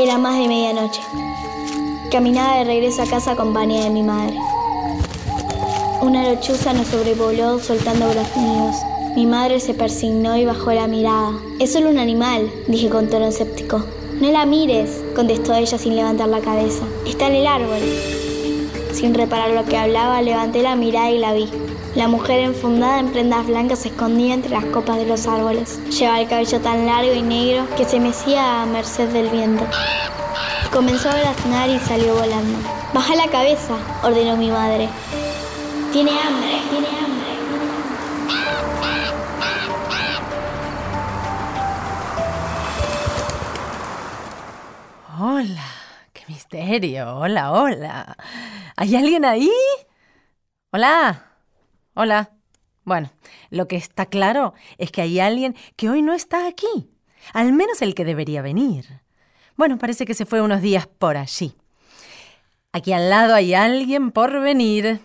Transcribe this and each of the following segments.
Era más de medianoche. Caminaba de regreso a casa acompañada de mi madre. Una lechuza nos sobrevoló soltando graznidos. Mi madre se persignó y bajó la mirada. Es solo un animal, dije con tono escéptico. No la mires, contestó ella sin levantar la cabeza. Está en el árbol. Sin reparar lo que hablaba, levanté la mirada y la vi. La mujer enfundada en prendas blancas se escondía entre las copas de los árboles. Llevaba el cabello tan largo y negro que se mecía a merced del viento. Comenzó a graznar y salió volando. Baja la cabeza, ordenó mi madre. Tiene hambre, tiene hambre. Hola, qué misterio. Hola, hola. ¿Hay alguien ahí? Hola. Hola. Bueno, lo que está claro es que hay alguien que hoy no está aquí. Al menos el que debería venir. Bueno, parece que se fue unos días por allí. Aquí al lado hay alguien por venir.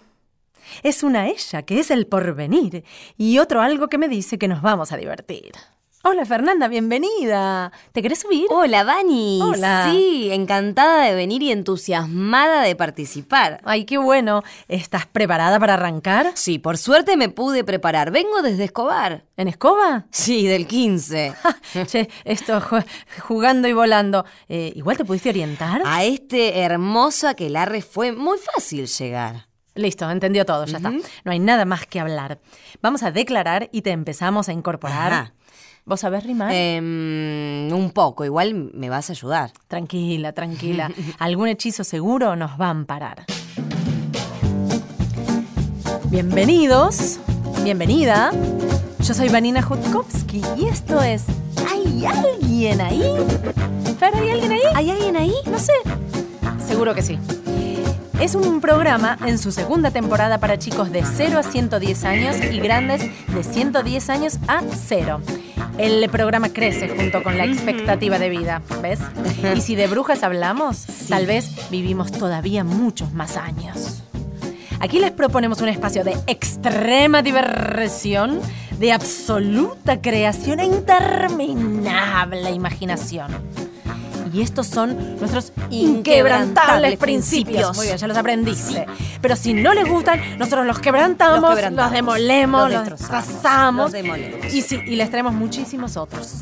Es una ella que es el porvenir y otro algo que me dice que nos vamos a divertir. Hola Fernanda, bienvenida. ¿Te querés subir? Hola, Vani. Hola. Sí, encantada de venir y entusiasmada de participar. Ay, qué bueno. ¿Estás preparada para arrancar? Sí, por suerte me pude preparar. Vengo desde Escobar. ¿En escoba? Sí, del 15. che, esto ju- jugando y volando. Eh, ¿Igual te pudiste orientar? A este hermoso aquelarre fue muy fácil llegar. Listo, entendió todo, ya está. No hay nada más que hablar. Vamos a declarar y te empezamos a incorporar. Ajá. ¿Vos sabés rimar? Em, un poco, igual me vas a ayudar. Tranquila, tranquila. Algún hechizo seguro nos va a amparar. Bienvenidos, bienvenida. Yo soy Vanina Jutkowski y esto es ¿Hay alguien ahí? Fer, ¿hay alguien ahí? ¿Hay alguien ahí? No sé. Seguro que sí. Es un programa en su segunda temporada para chicos de 0 a 110 años y grandes de 110 años a 0. El programa crece junto con la expectativa de vida, ¿ves? Y si de brujas hablamos, tal vez vivimos todavía muchos más años. Aquí les proponemos un espacio de extrema diversión, de absoluta creación e interminable imaginación. Y estos son nuestros inquebrantables principios. Muy bien, ya los aprendiste. Pero si no les gustan, nosotros los quebrantamos, Los demolemos, los los destrozamos, destrozamos. los demolemos. Y sí, y les traemos muchísimos otros.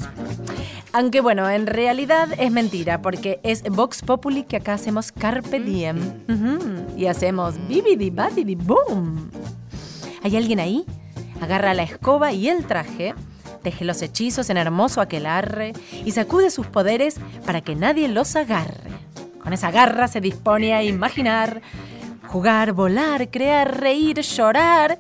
Aunque bueno, en realidad es mentira, porque es Vox Populi que acá hacemos Carpe Diem. Ujú, Y hacemos Bibidi Babidi Boom. ¿Hay alguien ahí? Agarra la escoba y el traje, teje los hechizos en hermoso aquelarre y sacude sus poderes para que nadie los agarre. Con esa garra se dispone a imaginar, jugar, volar, crear, reír, llorar,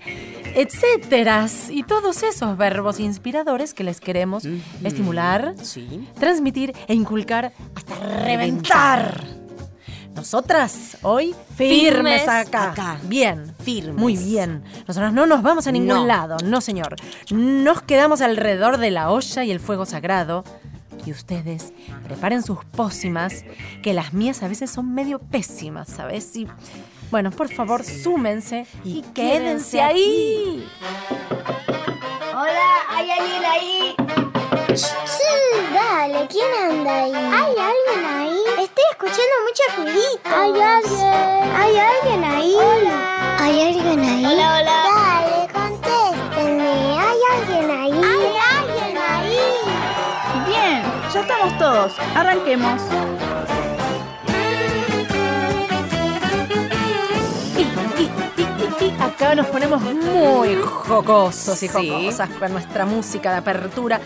etcétera. Y todos esos verbos inspiradores que les queremos estimular, Sí. transmitir e inculcar hasta reventar. Nosotras hoy firmes Firmes acá. acá. Bien, Firmes. Muy bien. Nosotras no nos vamos a ningún No. lado, no señor. Nos quedamos alrededor de la olla y el fuego sagrado. Y ustedes preparen sus pócimas, que las mías a veces son medio pésimas, ¿sabes? Y bueno, por favor, súmense y, quédense ahí. Hola, ¿hay alguien ahí? Sí, dale, ¿quién anda ahí? ¿Hay alguien ahí? Estoy escuchando mucho ruidito. ¿Hay alguien? ¿Hay alguien ahí? Hola. ¿Hay alguien ahí? Hola, hola. Dale, contéstenme. ¿Hay alguien ahí? ¿Hay alguien ahí? Bien, ya estamos todos. Arranquemos. Acá nos ponemos muy jocosos y Sí. jocosas con nuestra música de apertura,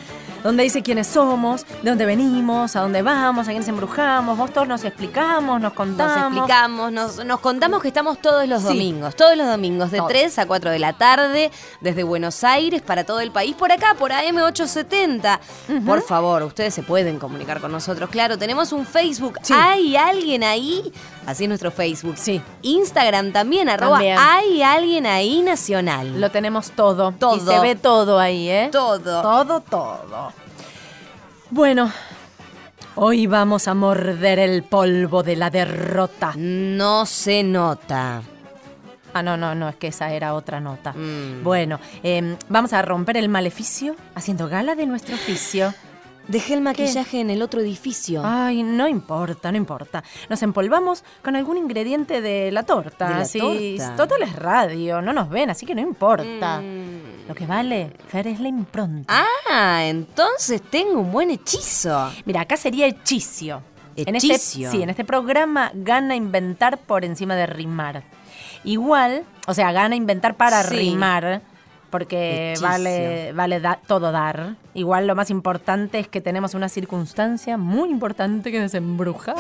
donde dice quiénes somos, de dónde venimos, a dónde vamos, a quiénes embrujamos, vos todos nos explicamos, nos Nos contamos. explicamos, nos, nos contamos que estamos todos los Sí. domingos, todos los domingos, de Todos. 3 a 4 de la tarde, desde Buenos Aires para todo el país, por acá, por AM870. Por favor, ustedes se pueden comunicar con nosotros. Claro, tenemos un Facebook. Sí. ¿Hay alguien ahí? Así es nuestro Facebook. Sí. Instagram también, arroba También. ¿Hay alguien ahí nacional? Lo tenemos todo. Todo. Y se ve todo ahí, ¿eh? Todo. Todo, todo. Bueno, hoy vamos a morder el polvo de la derrota. No se nota. Ah, no, no, no, es que esa era otra nota. Mm. Bueno, em, vamos a romper el maleficio haciendo gala de nuestro oficio. Dejé el maquillaje en el otro edificio. Ay, no importa, no importa. Nos empolvamos con algún ingrediente de la torta. ¿De la Sí, torta? Total es radio, no nos ven, así que no importa. Mm. Lo que vale, Fer, es la impronta. Ah, entonces tengo un buen hechizo. Mira, acá sería hechicio. En Hechicio. este, sí, en este programa gana inventar por encima de rimar. Igual, o sea, gana inventar para Sí. rimar, porque vale, vale da- todo dar. Igual lo más importante es que tenemos una circunstancia muy importante que desembrujar.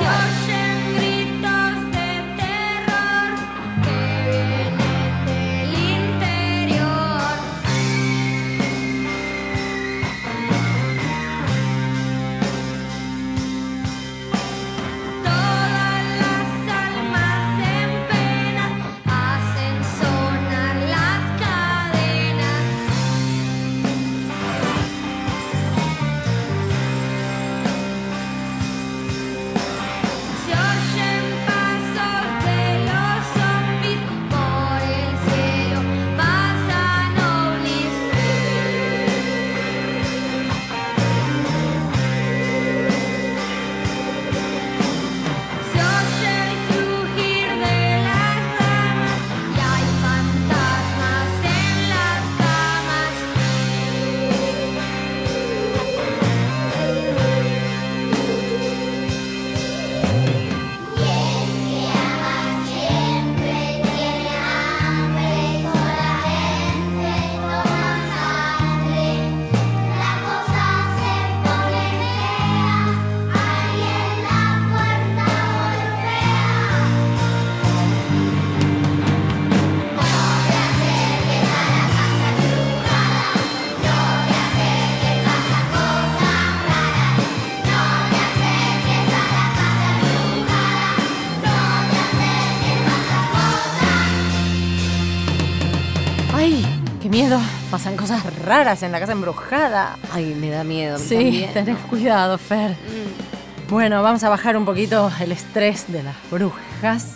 Raras en la casa embrujada. Ay, me da miedo. Sí, tenés cuidado, Fer. Mm. Bueno, vamos a bajar un poquito el estrés de las brujas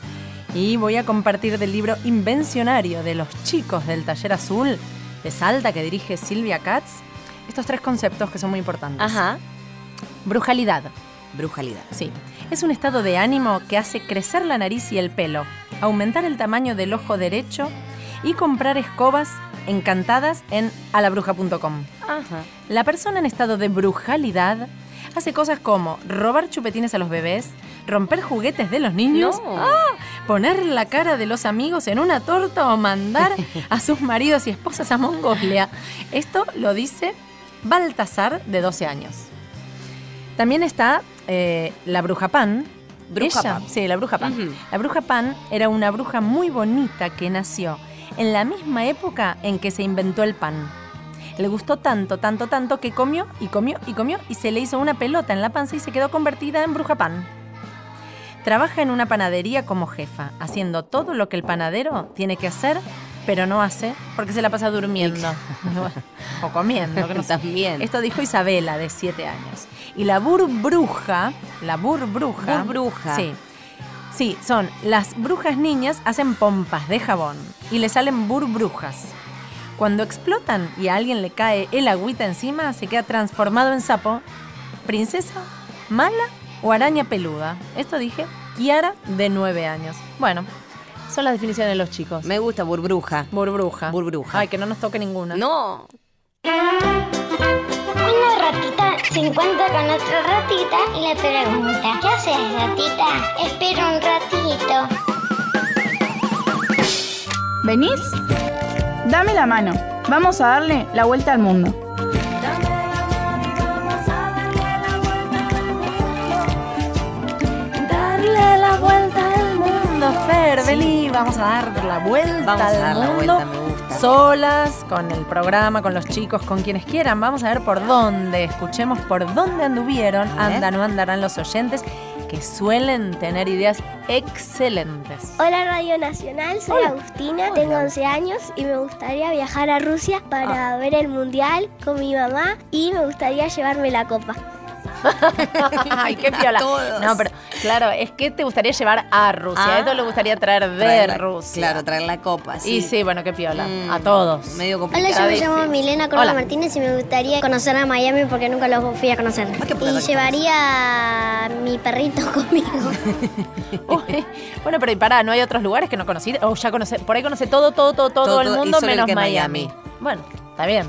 y voy a compartir del libro Invencionario de los chicos del Taller Azul de Salta que dirige Silvia Katz estos tres conceptos que son muy importantes. Ajá. Brujalidad, Brujalidad. sí. Es un estado de ánimo que hace crecer la nariz y el pelo, aumentar el tamaño del ojo derecho y comprar escobas encantadas en alabruja.com. La persona en estado de brujalidad hace cosas como robar chupetines a los bebés, romper juguetes de los niños, No. ¡ah! poner la cara de los amigos en una torta o mandar a sus maridos y esposas a Mongolia. Esto lo dice Baltasar, de 12 años. También está eh, la bruja Pan. Bruja Ella- Pan. Sí, la bruja Pan. La bruja Pan era una bruja muy bonita que nació en la misma época en que se inventó el pan. Le gustó tanto, tanto, tanto que comió y comió y comió y se le hizo una pelota en la panza y se quedó convertida en bruja pan. Trabaja en una panadería como jefa, haciendo todo lo que el panadero tiene que hacer, pero no hace porque se la pasa durmiendo. o comiendo, que no sé. También. Esto dijo Isabela, de 7 años. Y la burbruja, la burbruja. Burbruja. Sí. Sí, son las brujas niñas hacen pompas de jabón y le salen burbrujas. Cuando explotan y a alguien le cae el agüita encima, se queda transformado en sapo, princesa, mala o araña peluda. Esto dije Kiara, de 9 años. Bueno, son las definiciones de los chicos. Me gusta Burbruja. Burbruja. Burbruja. Ay, que no nos toque ninguna. No. Ratita se encuentra con otra ratita y le pregunta, ¿qué haces ratita? Espera un ratito. ¿Venís? Dame la mano. Vamos a darle la vuelta al mundo. Darle la vuelta al mundo, Fer, vení, vamos a dar la vuelta Vamos a al dar la mundo. vuelta, me gusta. Solas, con el programa, con los chicos, con quienes quieran. Vamos a ver por dónde, escuchemos por dónde anduvieron, andan o andarán los oyentes que suelen tener ideas excelentes. Hola Radio Nacional, soy Agustina, tengo 11 años y me gustaría viajar a Rusia para ver el mundial con mi mamá y me gustaría llevarme la copa. Ay, qué piola. Todos. No, pero claro, es que te gustaría llevar a Rusia. Ah. Esto le gustaría traer de Traer la- Rusia. Claro, traer la copa, sí. Y sí, bueno, qué piola. Mm, A todos. Medio Hola, yo me difícil. llamo Milena Corona Hola. Martínez y me gustaría conocer a Miami porque nunca lo fui a conocer. Ah, Y llevaría a mi perrito conmigo. Uy, bueno, pero y pará, ¿no hay otros lugares que no conocí? O ya conoce, por ahí conoce todo, todo, todo, todo, Todo, el y mundo el menos que Miami. Miami. Bueno, está bien.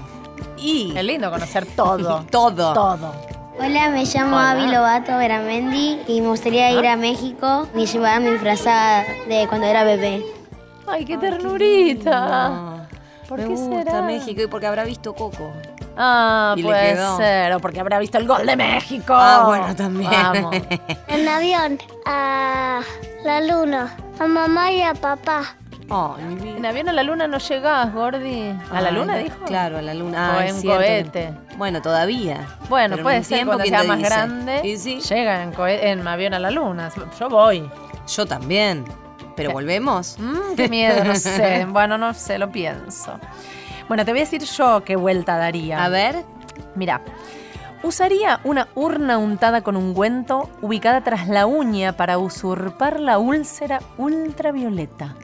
Y Es lindo conocer todo. todo. todo. Hola, me llamo Hola. Avi Lobato Veramendi y me gustaría ir a México y llevar mi disfrazada de cuando era bebé. Ay, qué ternurita. No. ¿Por Me qué gusta será? México y porque habrá visto Coco. Ah, Y le puede quedó. ser. O porque habrá visto el gol de México. Ah, bueno, también. Vamos. En avión, a la luna, a mamá y a papá. Mi vida. En avión a la luna no llegás, Gordi. ¿A la luna dijo? Claro, a la luna. O Ah, en cohete. Bueno, todavía. Bueno, Pero puede ser tiempo, cuando ¿quién sea más dice? grande. Y sí. Llega en, en avión a la luna. Yo voy. Yo también. Pero volvemos. Mm, qué miedo, no sé. Bueno, no sé, lo pienso. Bueno, te voy a decir yo qué vuelta daría. A ver. Mira, usaría una urna untada con ungüento ubicada tras la uña para usurpar la úlcera ultravioleta.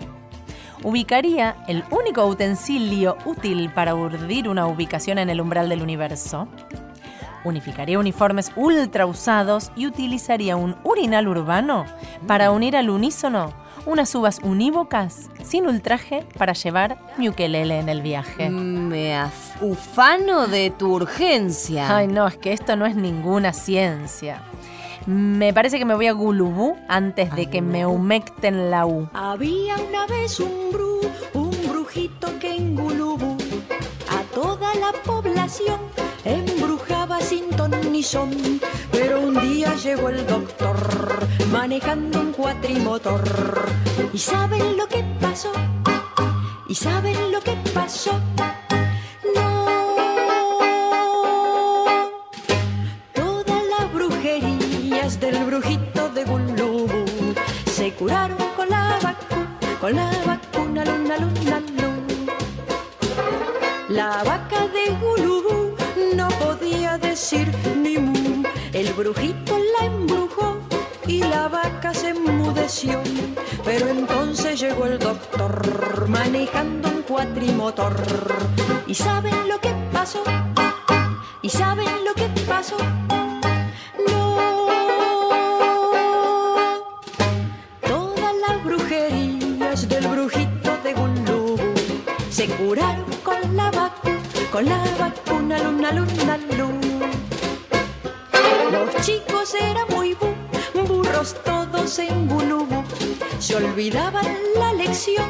Ubicaría el único utensilio útil para urdir una ubicación en el umbral del universo. Unificaría uniformes ultra usados y utilizaría un urinal urbano para unir al unísono unas uvas unívocas sin ultraje para llevar mi ukelele en el viaje. Me de tu urgencia. Ay, no, es que esto no es ninguna ciencia. Me parece que me voy a Gulubú antes de que me humecten la U. Había una vez un bru, un brujito que en Gulubú a toda la población embrujaba sin ton ni son. Pero un día llegó el doctor manejando un cuatrimotor. ¿Y saben lo que pasó? ¿Y saben lo que pasó? Con la vacuna, con la vacuna, luna, luna, luna. La vaca de Gulubú no podía decir ni mu. El brujito la embrujó y la vaca se enmudeció. Pero entonces llegó el doctor manejando un cuatrimotor. ¿Y saben lo que pasó? ¿Y saben lo que pasó? Olvidaban la lección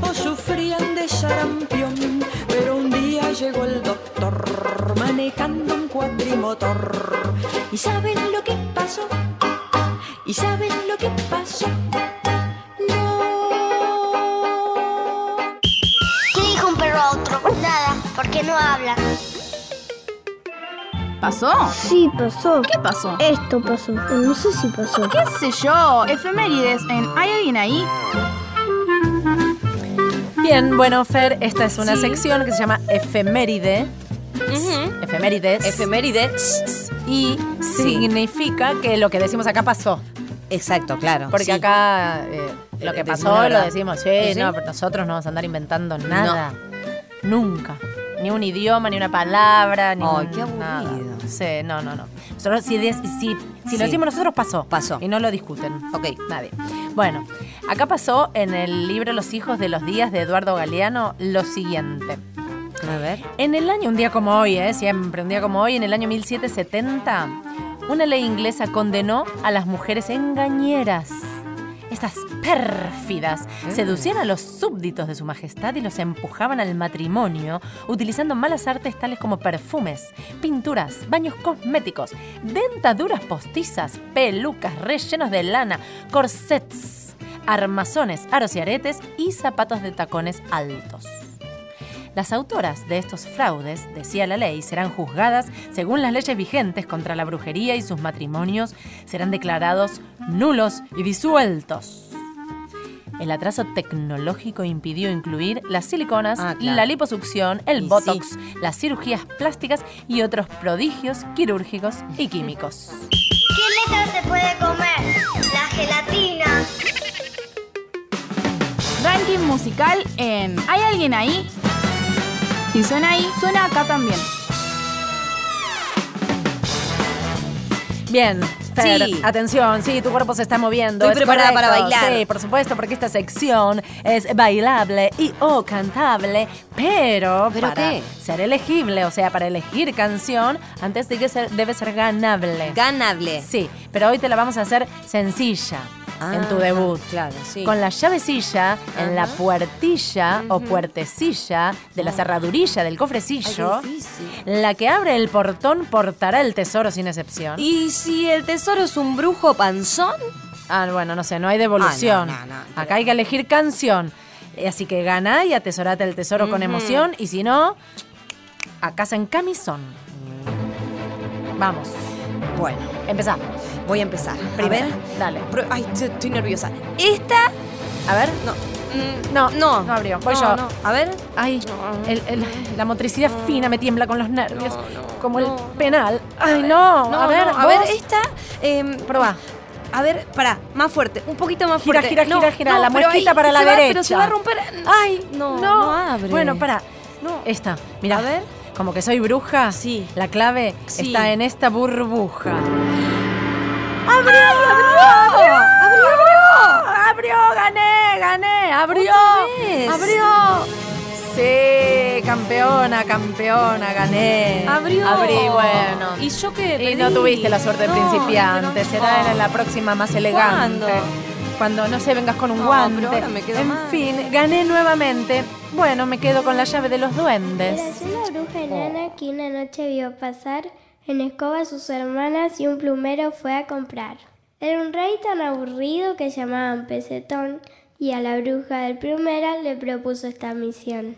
o sufrían de sarampión. Pero un día llegó el doctor manejando un cuatrimotor. ¿Y saben lo que pasó? ¿Y saben lo que pasó? ¿Pasó? Sí, pasó. ¿Qué pasó? Esto pasó. No sé si pasó. ¿Qué sé yo? Efemérides en ¿Hay alguien ahí? Bien, bueno, Fer, esta es una Sí. sección que se llama efeméride. Efemérides. Efemérides. y significa que lo que decimos acá pasó. Exacto, claro. Porque sí. acá eh, lo que pasó lo verdad. decimos, sí, ¿Sí? no, pero nosotros no vamos a andar inventando nada. Nunca. Ni un idioma, ni una palabra, ni Ay, un- qué aburrido. nada. Sí, no, no, no. Nosotros, si, si, si Sí. lo decimos nosotros, pasó. Pasó. Y no lo discuten. Ok. Nadie. Bueno, acá pasó en el libro Los hijos de los días de Eduardo Galeano lo siguiente. A ver. En el año, un día como hoy, ¿eh? siempre un día como hoy, en el año 1770, una ley inglesa condenó a las mujeres engañeras. Estas pérfidas seducían a los súbditos de su majestad y los empujaban al matrimonio utilizando malas artes tales como perfumes, pinturas, baños cosméticos, dentaduras postizas, pelucas rellenos de lana, corsets, armazones, aros y aretes y zapatos de tacones altos. Las autoras de estos fraudes, decía la ley, serán juzgadas según las leyes vigentes contra la brujería y sus matrimonios serán declarados nulos y disueltos. el atraso tecnológico impidió incluir las siliconas, Ah, claro. la liposucción, el Y botox, las cirugías plásticas y otros prodigios quirúrgicos y químicos. ¿Qué letra se puede comer? La gelatina. Ranking musical en ¿Hay alguien ahí? Si suena ahí, suena acá también. Bien. Fer, Sí. atención, sí, tu cuerpo se está moviendo. Estoy es preparada para bailar. Sí, por supuesto, porque esta sección es bailable y o cantable, pero, ¿Pero para qué? ser elegible, o sea, para elegir canción, antes de que ser, debe ser ganable. Ganable. Sí, pero hoy te la vamos a hacer sencilla en tu Ah, debut. Claro, sí. Con la llavecilla en la puertilla o puertecilla de la cerradurilla del cofrecillo, Ay, la que abre el portón portará el tesoro sin excepción. ¿Y si el tesoro es un brujo panzón? Ah, bueno, no sé, no hay devolución. Ah, no, no, no, pero- Acá hay que elegir canción. Eh, Así que gana y atesorate el tesoro con emoción. Y si no, a casa en camisón. Vamos, Bueno, empezá. Voy a empezar. Primero, dale. Pro- Ay, estoy- estoy nerviosa. Esta. A ver. No. mm, No, no. no abrió. Voy No, yo. no. A ver. Ay, el- el- la motricidad fina me tiembla con los nervios. como el no. penal. Ay, no. No, a ver, no, a ver, esta. em, Probá. A ver, pará, más fuerte, un poquito más Gira, fuerte. gira, No, gira, gira, no, la pero muesquita para la se va-. Pero se va a romper. Ay, no, no. no abre. Bueno, para. No. Esta, mira. A ver. Como que soy bruja. Sí. La clave Sí. está en esta burbuja. ¡Abrió! ¡Abrió! ¡Abrió! ¡Abrió! ¡Gané! ¡Gané! ¡Abrió! ¡Abrió! Sí, campeona, campeona, gané. Abrió. Abrí, bueno. ¿Y yo qué Y no tuviste la suerte de No, principiante. pero- Será en la próxima más elegante. ¿Cuándo? Cuando no sé, vengas con un No, guante. pero ahora me quedo en mal. fin, gané nuevamente. Bueno, me quedo con la llave de los duendes. Érase una bruja enana que una noche vio pasar en a sus hermanas y un plumero fue a comprar. Era un rey tan aburrido que llamaban Pesetón y a la bruja del plumero le propuso esta misión.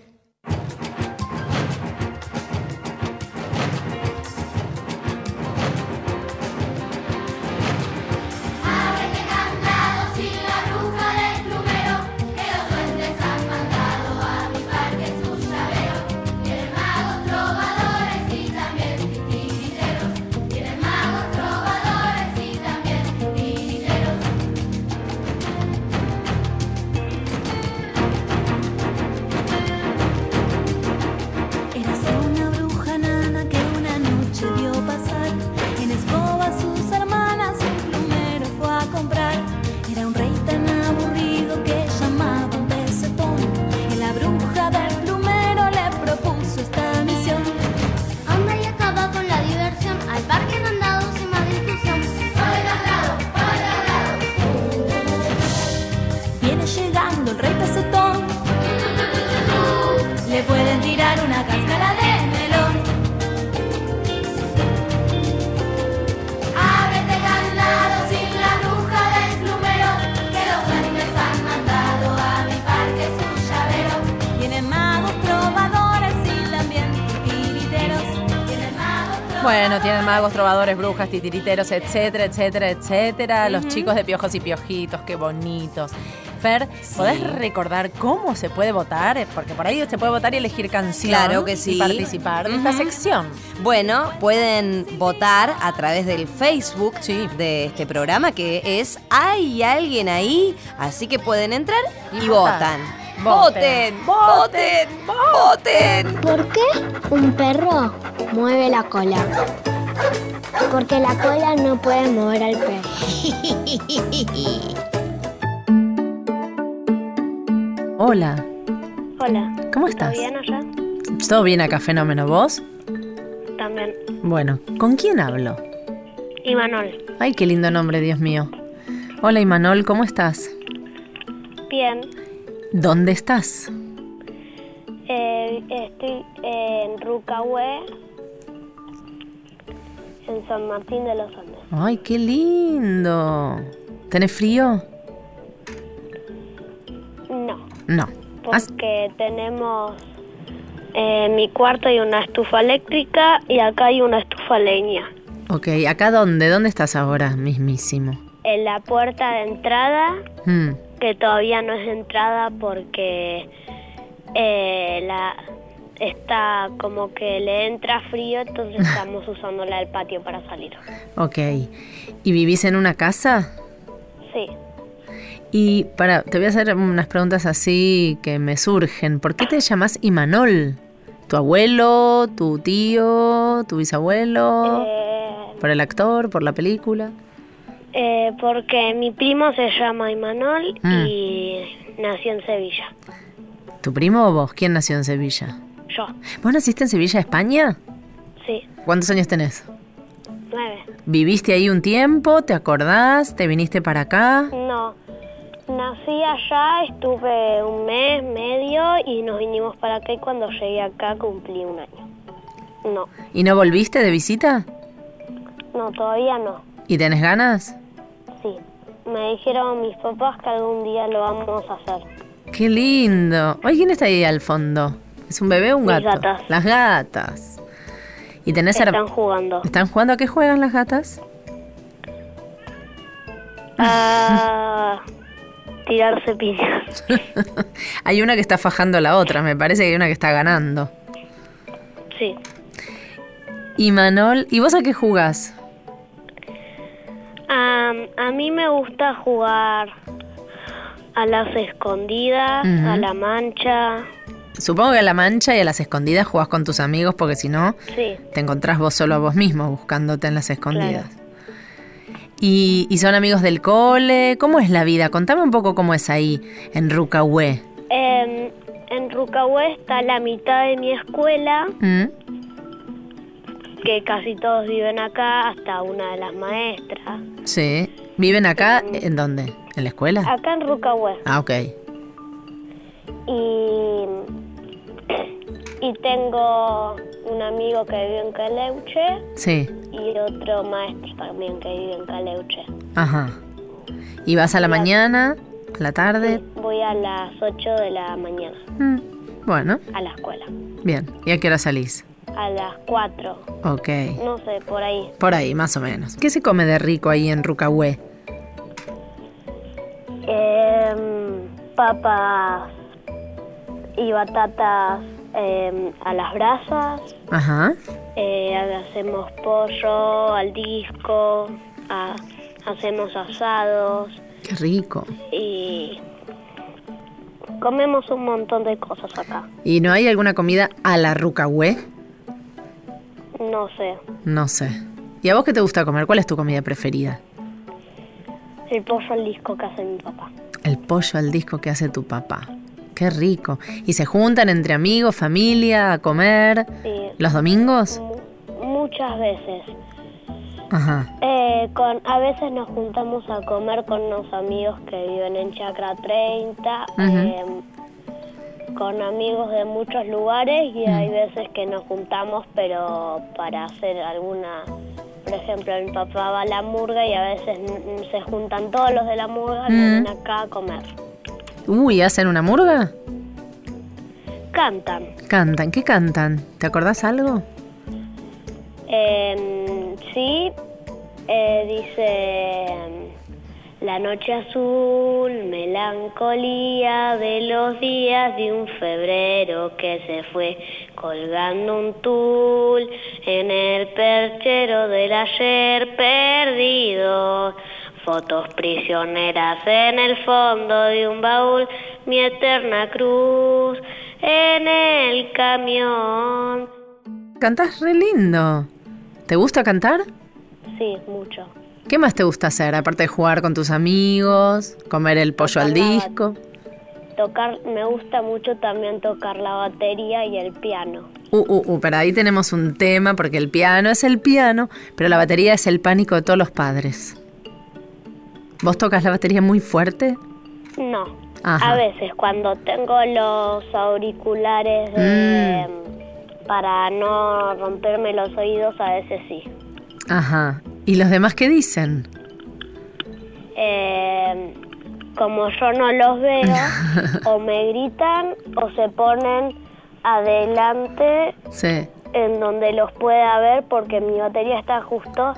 Bueno, tienen magos, trovadores, brujas, titiriteros, etcétera, etcétera, etcétera. Los chicos de piojos y piojitos, qué bonitos. Fer, ¿podés recordar cómo se puede votar? Porque por ahí se puede votar y elegir canción. Claro que Y sí. participar de esta sección. Bueno, pueden votar a través del Facebook de este programa que es Hay alguien ahí, así que pueden entrar y, Y votan. Voten, Voten. voten. ¿Por qué un perro mueve la cola? Porque la cola no puede mover al perro. Hola, Hola. ¿cómo estás? allá? ¿Todo bien acá, fenómeno? ¿Vos? También. Bueno, ¿con quién hablo? Imanol. Ay, qué lindo nombre, Dios mío. Hola, Imanol, ¿cómo estás? Bien. ¿Dónde estás? Eh, estoy en Rucahué, en San Martín de los Andes. Ay, qué lindo. ¿Tenés frío? No, No. Has- porque tenemos en mi cuarto hay una estufa eléctrica y acá hay una estufa leña. Ok, ¿acá dónde? ¿Dónde estás ahora mismísimo? En la puerta de entrada Hmm, que todavía no es entrada porque eh, la está como que le entra frío, entonces estamos usando la del patio para salir. Ok. ¿Y vivís en una casa? Sí. Y para, te voy a hacer unas preguntas así que me surgen. ¿Por qué te llamas Imanol? ¿Tu abuelo, tu tío, tu bisabuelo? Eh, ¿Por el actor, por la película? Eh, porque mi primo se llama Imanol Mm. y nació en Sevilla. ¿Tu primo o vos? ¿Quién nació en Sevilla? Yo, ¿Vos naciste en Sevilla, España? sí, ¿Cuántos años tenés? nueve. ¿Viviste ahí un tiempo? ¿Te acordás? ¿Te viniste para acá? No, nací allá, estuve un mes, medio y nos vinimos para acá y cuando llegué acá cumplí un año. No, ¿Y no volviste de visita? no, todavía no. ¿Y tenés ganas? Sí, me dijeron mis papás que algún día lo vamos a hacer. ¡Qué lindo! Oye, ¿quién está ahí al fondo? ¿Es un bebé o un Mis gato? gatas. Las gatas. ¿Y tenés Están jugando. ¿Están jugando a qué juegan las gatas? A tirarse piñas. hay una que está fajando a la otra, me parece que hay una que está ganando. Sí. Y Manol, ¿y vos a qué jugás? Am, a mí me gusta jugar a las escondidas, a la mancha. Supongo que a la mancha y a las escondidas jugás con tus amigos porque si no, Sí, te encontrás vos solo a vos mismo buscándote en las escondidas. Y, y son amigos del cole. ¿Cómo es la vida? Contame un poco cómo es ahí, en Rucahué. Em, en Rucahué está la mitad de mi escuela, ¿Mm? Que casi todos viven acá, hasta una de las maestras. Sí. ¿Viven acá? ¿En dónde? ¿En la escuela? Acá en Rucahué. Ah, ok. Y, y tengo un amigo que vive en Caleuche Sí. y otro maestro también que vive en Caleuche. Ajá. ¿Y vas a la mañana? ¿A la tarde? Voy a las 8 de la mañana Mm, Bueno, a la escuela. bien. ¿Y a qué hora salís? A las 4, Ok. no sé, por ahí. Por ahí, más o menos. ¿Qué se come de rico ahí en Rucahué? Em, papas y batatas em, a las brasas. Ajá. Eh, hacemos pollo al disco, a- hacemos asados Qué rico. y comemos un montón de cosas acá. ¿Y no hay alguna comida a la Rucahué? No sé, No sé. ¿Y a vos qué te gusta comer? ¿Cuál es tu comida preferida? el pollo al disco que hace mi papá. El pollo al disco que hace tu papá. Qué rico. ¿Y se juntan entre amigos, familia, a comer? Sí, ¿Los domingos? mu- muchas veces. Ajá. Eh, con, a veces nos juntamos a comer con unos amigos que viven en Chacra 30, Ujú. eh, con amigos de muchos lugares y hay veces que nos juntamos pero para hacer alguna, por ejemplo, mi papá va a la murga y a veces mm, se juntan todos los de la murga y Mm. vienen acá a comer. Uy, ¿hacen una murga? Cantan. Cantan. ¿Qué cantan? ¿Te acordás algo? Eh, sí, eh, dice em, la noche azul, melancolía de los días de un febrero que se fue colgando un tul en el perchero del ayer perdido. Fotos prisioneras en el fondo de un baúl, mi eterna cruz en el camión. Cantás re lindo. ¿Te gusta cantar? Sí, mucho. ¿Qué más te gusta hacer? Aparte de jugar con tus amigos, comer el pollo al Tocar disco. Tocar, me gusta mucho también tocar la batería y el piano. Uh, uh, uh, pero ahí tenemos un tema porque el piano es el piano, pero la batería es el pánico de todos los padres. ¿Vos tocas la batería muy fuerte? No, Ajá. a veces cuando tengo los auriculares de- para no romperme los oídos, a veces sí. Ajá. ¿Y los demás qué dicen? Eh, como yo no los veo, o me gritan o se ponen adelante Sí. en donde los pueda ver porque mi batería está justo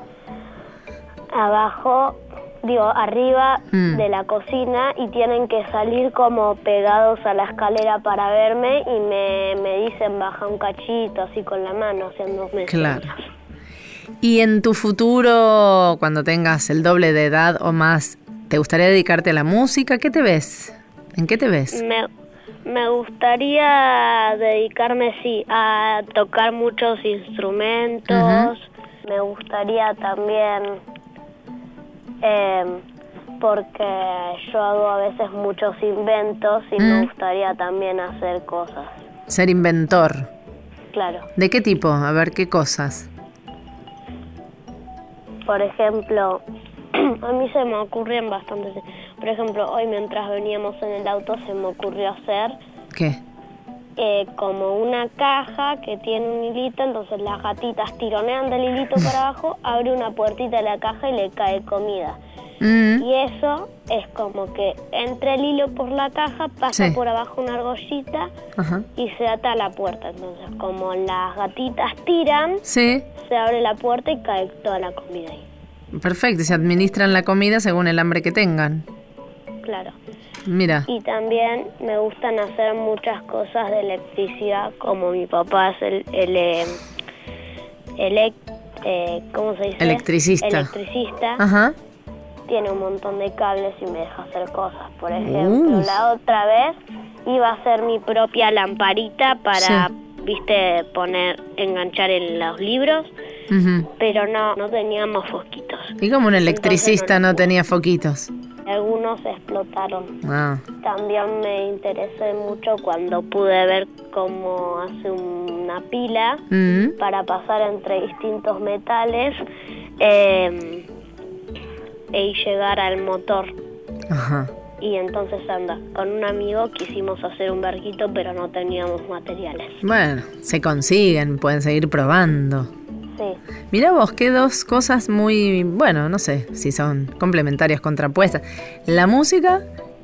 abajo digo, arriba Mm. de la cocina y tienen que salir como pegados a la escalera para verme y me, me dicen baja un cachito así con la mano haciéndome Claro. Y en tu futuro, cuando tengas el doble de edad o más, ¿te gustaría dedicarte a la música? ¿Qué te ves? ¿En qué te ves? Me, me gustaría dedicarme, sí, a tocar muchos instrumentos. Me gustaría también, eh, porque yo hago a veces muchos inventos y me Mm. gustaría también hacer cosas. Ser inventor. Claro. ¿De qué tipo? A ver, ¿qué cosas? Por ejemplo, a mí se me ocurren bastantes. Por ejemplo, hoy mientras veníamos en el auto se me ocurrió hacer ¿Qué? eh, como una caja que tiene un hilito, entonces las gatitas tironean del hilito para abajo, abre una puertita de la caja y le cae comida. Mm, Y eso es como que entra el hilo por la caja, pasa Sí. por abajo una argollita Ajá. y se ata a la puerta. Entonces, como las gatitas tiran, Sí, se abre la puerta y cae toda la comida ahí. perfecto. Se administran la comida según el hambre que tengan. Claro. Mira. Y también me gustan hacer muchas cosas de electricidad, como mi papá es el, el eh, elec- eh, ¿cómo se dice? Electricista. Electricista. Ajá. Tiene un montón de cables y me deja hacer cosas. Por ejemplo, la otra vez iba a hacer mi propia lamparita para, Sí. Viste, poner, enganchar en los libros, pero no, no teníamos fosquitos. Y como un electricista Entonces no no- tenía foquitos. Algunos explotaron. Ah, También me interesé mucho cuando pude ver cómo hace una pila para pasar entre distintos metales eh, y llegar al motor. ajá. Y entonces anda, con un amigo quisimos hacer un barquito pero no teníamos materiales. Bueno, se consiguen, pueden seguir probando. Sí, Mira vos, qué dos cosas muy, bueno, no sé si son complementarias, contrapuestas. La música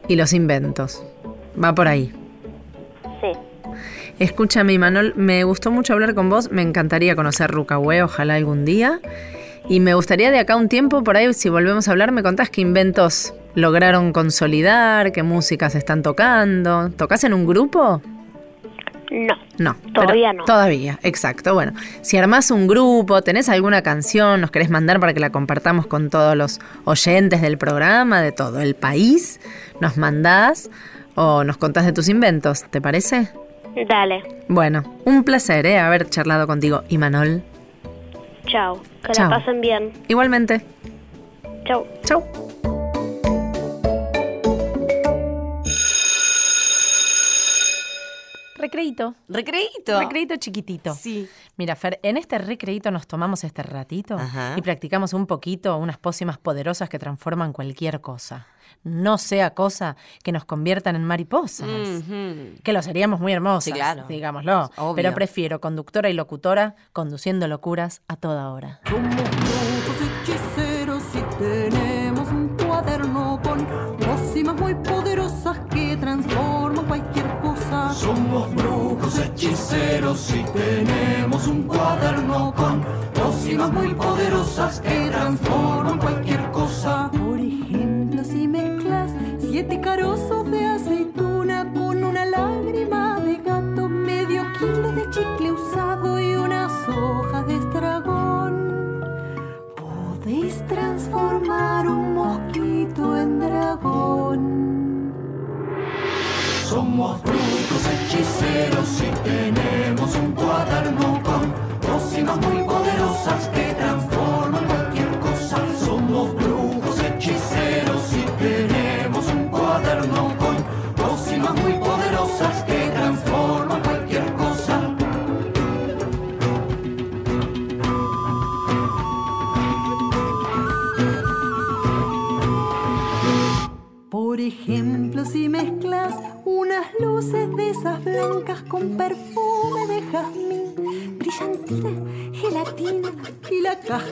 y los inventos. Va por ahí. sí. Escúchame, Manol, me gustó mucho hablar con vos. Me encantaría conocer Rucahué, ojalá algún día. Y me gustaría de acá un tiempo, por ahí, si volvemos a hablar, me contás qué inventos lograron consolidar, qué músicas están tocando. ¿Tocás en un grupo? No, No. Todavía no. Todavía, exacto. Bueno, si armás un grupo, tenés alguna canción, nos querés mandar para que la compartamos con todos los oyentes del programa, de todo el país, nos mandás o nos contás de tus inventos, ¿te parece? dale, Bueno, un placer, ¿eh? Haber charlado contigo, Imanol. chao. Que Chao. la pasen bien. Igualmente. Chao. Chau. Recreito. Recreíto. Recreito chiquitito. Sí. Mira, Fer, en este recreito nos tomamos este ratito Ajá. y practicamos un poquito unas pócimas poderosas que transforman cualquier cosa. No sea cosa que nos conviertan en mariposas. Que lo seríamos muy hermosas, Sí, claro. digámoslo. Obvio. Pero prefiero conductora y locutora conduciendo locuras a toda hora. Somos brujos hechiceros y tenemos un cuaderno con pócimas muy poderosas que transforman cualquier cosa. Por ejemplo, si mezclas siete carozos de aceituna con una lágrima de gato, medio kilo de chicle usado y unas hojas de estragón. Podéis transformar un mosquito en dragón. Somos brujos hechiceros y tenemos un cuaderno con pócimas muy poderosas que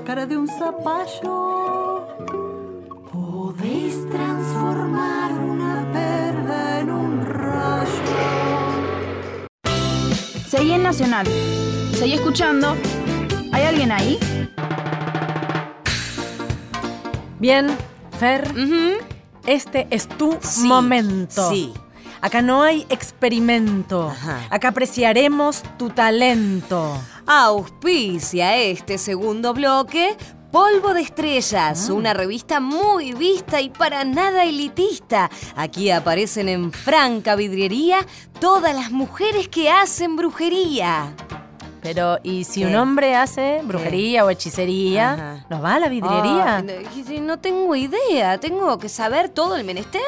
cáscara de un zapallo, podéis transformar una perla en un rayo. Seguí en Nacional. Seguí escuchando. ¿Hay alguien ahí? Bien, Fer, este es tu Sí, momento. sí. Acá no hay experimento. Ajá. Acá apreciaremos tu talento. Auspicia este segundo bloque. Polvo de Estrellas, Ah. una revista muy vista y para nada elitista. Aquí aparecen en franca vidriería todas las mujeres que hacen brujería. Pero, ¿y si ¿Qué? un hombre hace brujería o hechicería? Ajá. ¿Nos va a la vidriería? No, no tengo idea, tengo que saber todo el menester.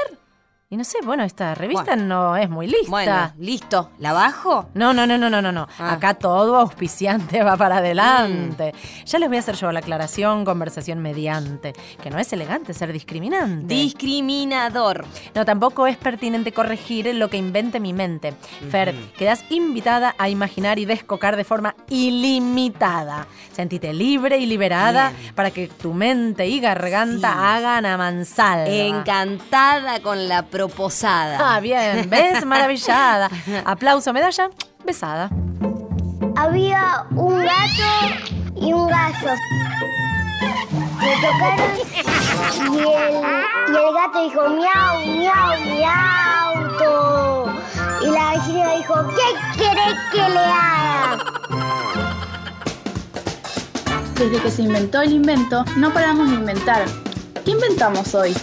Y no sé, bueno, esta revista Bueno. no es muy lista. Bueno, listo, ¿la bajo? No, no, no, no, no, no, no. Ah. Acá todo auspiciante va para adelante. Mm. Ya les voy a hacer yo la aclaración, conversación mediante. Que no es elegante ser discriminante. Discriminador. no, tampoco es pertinente corregir lo que invente mi mente. Fer, quedas invitada a imaginar y descocar de forma ilimitada. Sentite libre y liberada para que tu mente y garganta Sí. hagan a mansalva. Encantada con la proposada. Ah, bien, ¿ves? Maravillada. Aplauso, medalla, besada. Había un gato y un gallo. Me tocaron y el, y el gato dijo miau, miau, miau. to". Y la gallina dijo, ¿qué querés que le haga? Desde que se inventó el invento, no paramos de inventar. ¿Qué inventamos hoy?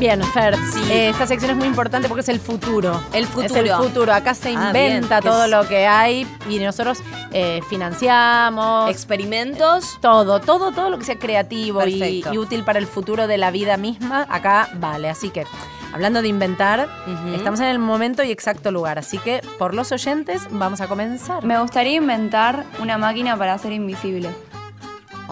Bien, Fer. eh, esta sección es muy importante porque es el futuro. El Es el futuro. futuro. Acá se Ah, inventa bien, todo es- lo que hay y nosotros eh, financiamos. Experimentos. todo, todo, todo lo que sea creativo y, útil para el futuro de la vida misma, acá vale. Así que, hablando de inventar, estamos en el momento y exacto lugar. Así que, por los oyentes, vamos a comenzar. Me gustaría inventar una máquina para ser invisible.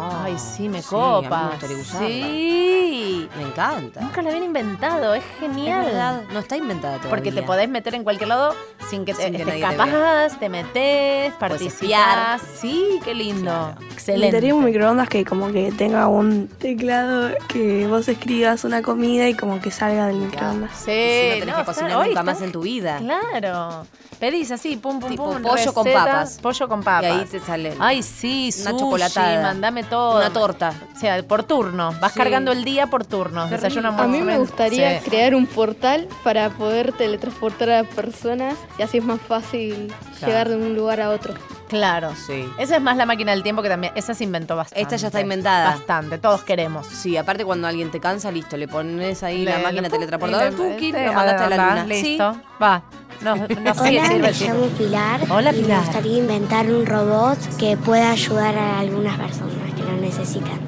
Ay, sí, me Sí, a mí me copa. sí. Me encanta. Nunca la habían inventado, es genial. Es verdad, no está inventada todavía. Porque te podés meter en cualquier lado sin que te Sin que estés nadie te capaz, te metes, participás. Sí, qué lindo. Inventaría Excelente. un microondas que como que tenga un teclado que vos escribas una comida y como que salga del microondas. Sí, Si no tenés no, que cocinar nunca está- más en tu vida. Claro. Pedís así, pum, pum, Tipo pum. pollo con papas. Pollo con papas. Y ahí te sale Ay, sí, una sushi, chocolatada. mandame todo. Una torta. O sea, por turno. Vas Sí. cargando el día por turno. Desayuno, A mí me gustaría Sí. crear un portal para poder teletransportar a personas y así es más fácil Claro. llegar de un lugar a otro. Claro. Sí. Esa es más la máquina del tiempo que también. Esa se inventó bastante. Esta ya está inventada. Bastante. Todos queremos. Sí, aparte cuando alguien te cansa, listo, le pones ahí Le- la máquina teletransportadora, te- lo mandaste a la luna. Listo. Va. No, no Hola, sirve, me sirve. llamo Pilar. Hola, y me Pilar. gustaría inventar un robot que pueda ayudar a algunas personas lo necesitan.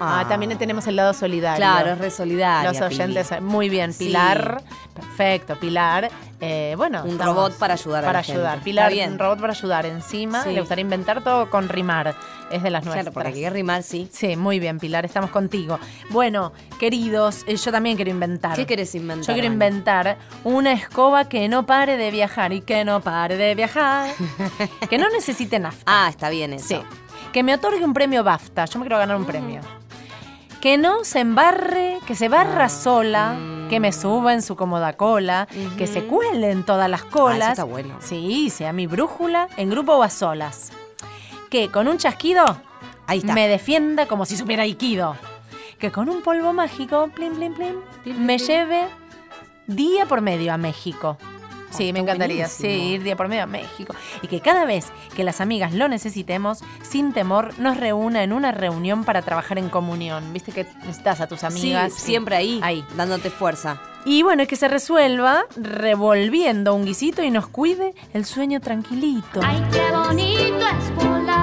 Ah, también tenemos el lado solidario. Claro, es re solidaria, Los oyentes, Pili. muy bien. Sí. Pilar, perfecto. Pilar, eh, bueno. Un estamos- robot para ayudar a Para la ayudar. Pilar, bien. un robot para ayudar. Encima, Sí. le gustaría inventar todo con rimar. Es de las Claro, nuestras. porque hay que rimar, sí. Sí, muy bien, Pilar, estamos contigo. Bueno, queridos, eh, yo también quiero inventar. ¿Qué querés inventar? Yo quiero Ana? inventar una escoba que no pare de viajar y que no pare de viajar. que no necesite nafta. Ah, está bien eso. Sí. Que me otorgue un premio BAFTA. Yo me quiero ganar un premio. Que no se embarre, que se barra Ah. sola, Mm. que me suba en su cómoda cola, que se cuelen todas las colas. Ah, eso está bueno. Sí, sea mi brújula, en grupo o a solas. Que con un chasquido Ahí está. me defienda como si supiera Aikido. Que con un polvo mágico, plim, plim, plim, me lleve día por medio a México. Sí, me encantaría. Sí, ir día por medio a México. Y que cada vez que las amigas lo necesitemos, sin temor, nos reúna en una reunión para trabajar en comunión. Viste que necesitas a tus amigas. Sí, siempre ahí, Ahí. dándote fuerza. Y bueno, es que se resuelva revolviendo un guisito y nos cuide el sueño tranquilito. Ay, qué bonito es volar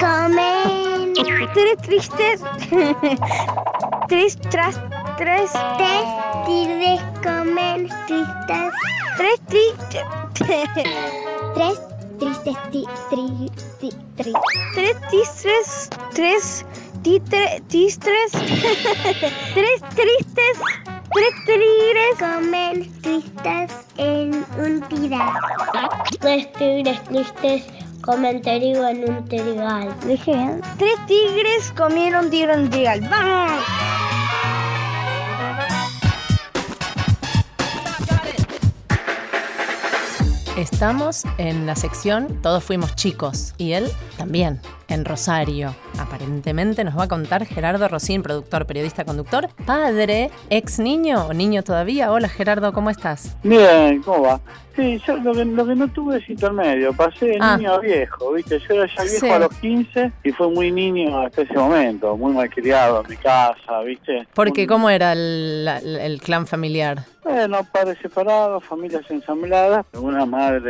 comen. Tres tristes. tres tras tres. Tres tigres comen tristes. Tres tristes. tres tristes ti, tri, ti, tri. Tres tistres. Tres titre, tistres. tres tristes. Tres tigres comen tristes en un tirar. Tres tigres tristes comen trigo en un trigal. Dije bien. Tres tigres comieron trigo en un trigal. ¡Vamos! Estamos en la sección Todos fuimos chicos y él también, en Rosario. Aparentemente nos va a contar Gerardo Rocín, productor, periodista, conductor, padre, ex niño o niño todavía. Hola Gerardo, ¿cómo estás? Bien, ¿cómo va? Sí, yo lo que, lo que no tuve es intermedio, pasé de Ah. niño a viejo, ¿viste? Yo era ya viejo Sí. a los 15 y fue muy niño hasta ese momento, muy malcriado en mi casa, ¿viste? Porque ¿cómo era el, el clan familiar? Bueno, padres separados, familias ensambladas, una madre,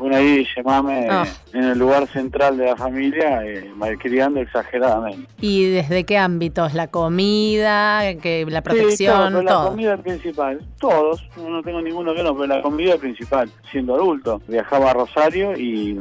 una Guille, mame, Ah. en el lugar central de la familia, eh, malcriando exageradamente. ¿Y desde qué ámbitos? ¿La comida? que ¿La Sí, protección? claro, pero la todo. comida principal, todos, no no tengo ninguno que no, pero la comida principal, siendo adulto, viajaba a Rosario y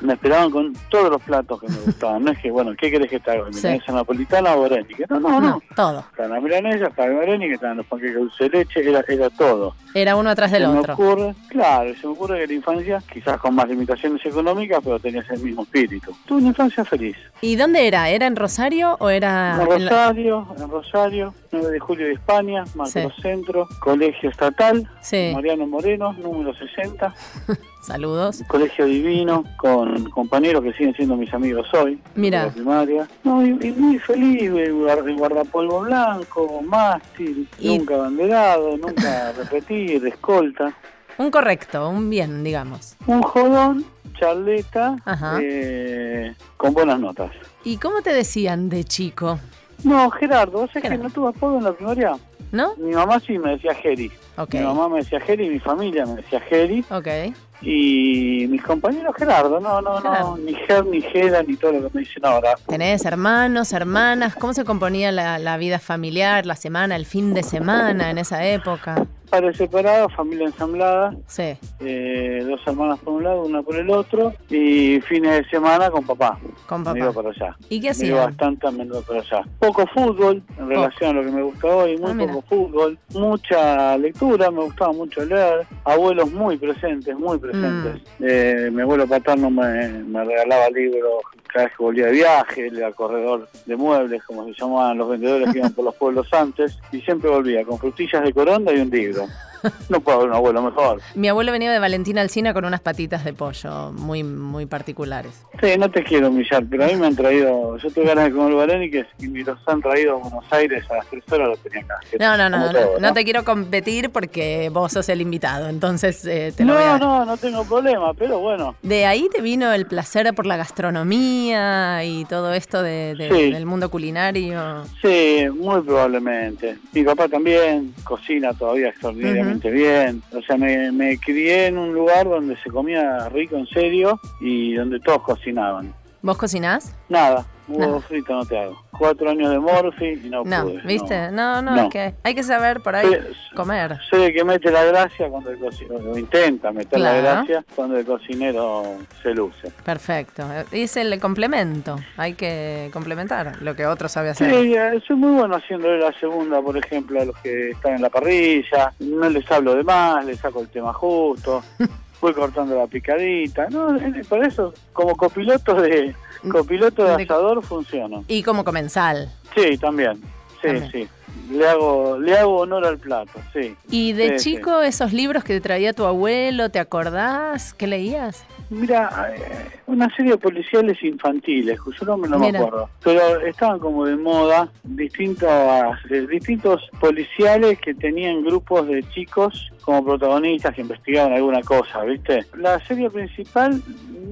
me esperaban con todos los platos que me gustaban. No es que, bueno, ¿qué querés que te haga? Sí. ¿Milanesa napolitana o berénica? No, no, no. todo. Estaban las milanesas, estaban las berénicas, estaban los panqueques dulce de leche, era, era todo. Era uno atrás del se me otro. ocurre, claro, se me ocurre que la infancia, quizás con más limitaciones económicas, pero tenías el mismo espíritu. Tuve una infancia feliz. ¿Y dónde era? ¿Era en Rosario o era En Ah, en la- Rosario, en Rosario, 9 de julio de España, Macrocentro, Colegio Estatal, Sí. Mariano Moreno, número 60, Saludos. Colegio Divino, con compañeros que siguen siendo mis amigos hoy, Mira. la primaria. No, y, y muy feliz, guard- guardapolvo blanco, mástil, Y- nunca abanderado, nunca repetir, escolta. Un correcto, un bien, digamos. Un jodón, charleta, eh, con buenas notas. ¿Y cómo te decían de chico? No, Gerardo, ¿vos sabés que no tuve apodo en la primaria? ¿No? Mi mamá sí me decía Geri. Ok. Mi mamá me decía Geri, mi familia me decía Geri. Ok. Y mis compañeros Gerardo, no, no, no, ni Ger, ni Gera, ni todo lo que me dicen ahora. ¿Tenés hermanos, hermanas? ¿Cómo se componía la, la vida familiar, la semana, el fin de semana en esa época? Padres separados, familia ensamblada, Sí. eh, dos hermanas por un lado, una por el otro, y fines de semana con papá. Con Me papá. iba para allá. ¿Y qué Me hacían? iba bastante a menudo para allá. Poco fútbol, en relación a lo que me gusta hoy, muy Ah, poco fútbol. Mucha lectura, me gustaba mucho leer. Abuelos muy presentes, muy presentes. Mm. Eh, mi abuelo paterno me, me regalaba libros cada vez que volvía de viaje, era corredor de muebles, como se llamaban los vendedores que iban por los pueblos antes, y siempre volvía con frutillas de coronda y un libro. No puedo haber un abuelo mejor. Mi abuelo venía de Valentina Alcina con unas patitas de pollo muy, muy particulares. Sí, no te quiero humillar, pero a mí me han traído, yo tuve ganas de comer varéniques y me los han traído a Buenos Aires a las tres horas lo tenía acá. No, no, no, no, no te quiero competir porque vos sos el invitado, entonces eh, te lo No, voy a... no, no tengo problema, pero bueno. De ahí te vino el placer por la gastronomía y todo esto de- de- Sí. del mundo culinario. Sí, muy probablemente. Mi papá también cocina todavía extraordinariamente bien. O sea, me, me crié en un lugar donde se comía rico en serio y donde todos cocinaban. ¿Vos cocinás? Nada, huevo frito no te hago. Cuatro años de morfi y no, No, pude. ¿viste? No, no, No. es que hay que saber por ahí comer. Soy el que mete la gracia cuando el cocinero, intenta meter la Claro. gracia cuando el cocinero se luce. Perfecto. Es el complemento. Hay que complementar lo que otro sabe hacer. Sí, eh, soy muy bueno haciéndole la segunda, por ejemplo, a los que están en la parrilla. No les hablo de más, les saco el tema justo. Voy cortando la picadita. No, eh, por eso, como copiloto de copiloto de asador funciono. Y como comensal. Sí, también. Sí, También. sí. Le hago, le hago honor al plato, sí. ¿Y de Sí, sí. chico esos libros que te traía tu abuelo, te acordás? ¿Qué leías? Mira, eh, una serie de policiales infantiles, cuyo nombre no Mira. me acuerdo, pero estaban como de moda distintos, eh, distintos policiales que tenían grupos de chicos como protagonistas que investigaban alguna cosa, ¿viste? La serie principal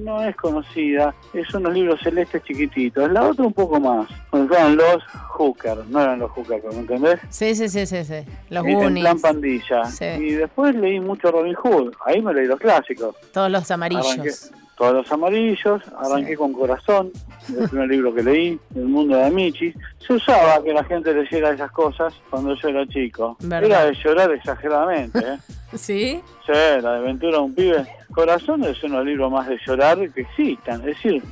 no es conocida, es unos libros celestes chiquititos, la otra un poco más, cuando eran los Hooker, no eran los Hooker, ¿me entendés? Sí, sí, sí, sí, sí. Los en Goonies. plan pandilla. Sí. Y después leí mucho Robin Hood, ahí me leí los clásicos. Todos los amarillos. Arranqué- todos los amarillos, arranqué con Corazón, el primer libro que leí, El mundo de Amici. Se usaba que la gente leyera esas cosas cuando yo era chico. ¿Verdad? Era de llorar exageradamente, ¿eh? ¿Sí? Sí, la aventura de un pibe. Corazón es uno de los libros más de llorar que existan. Es decir,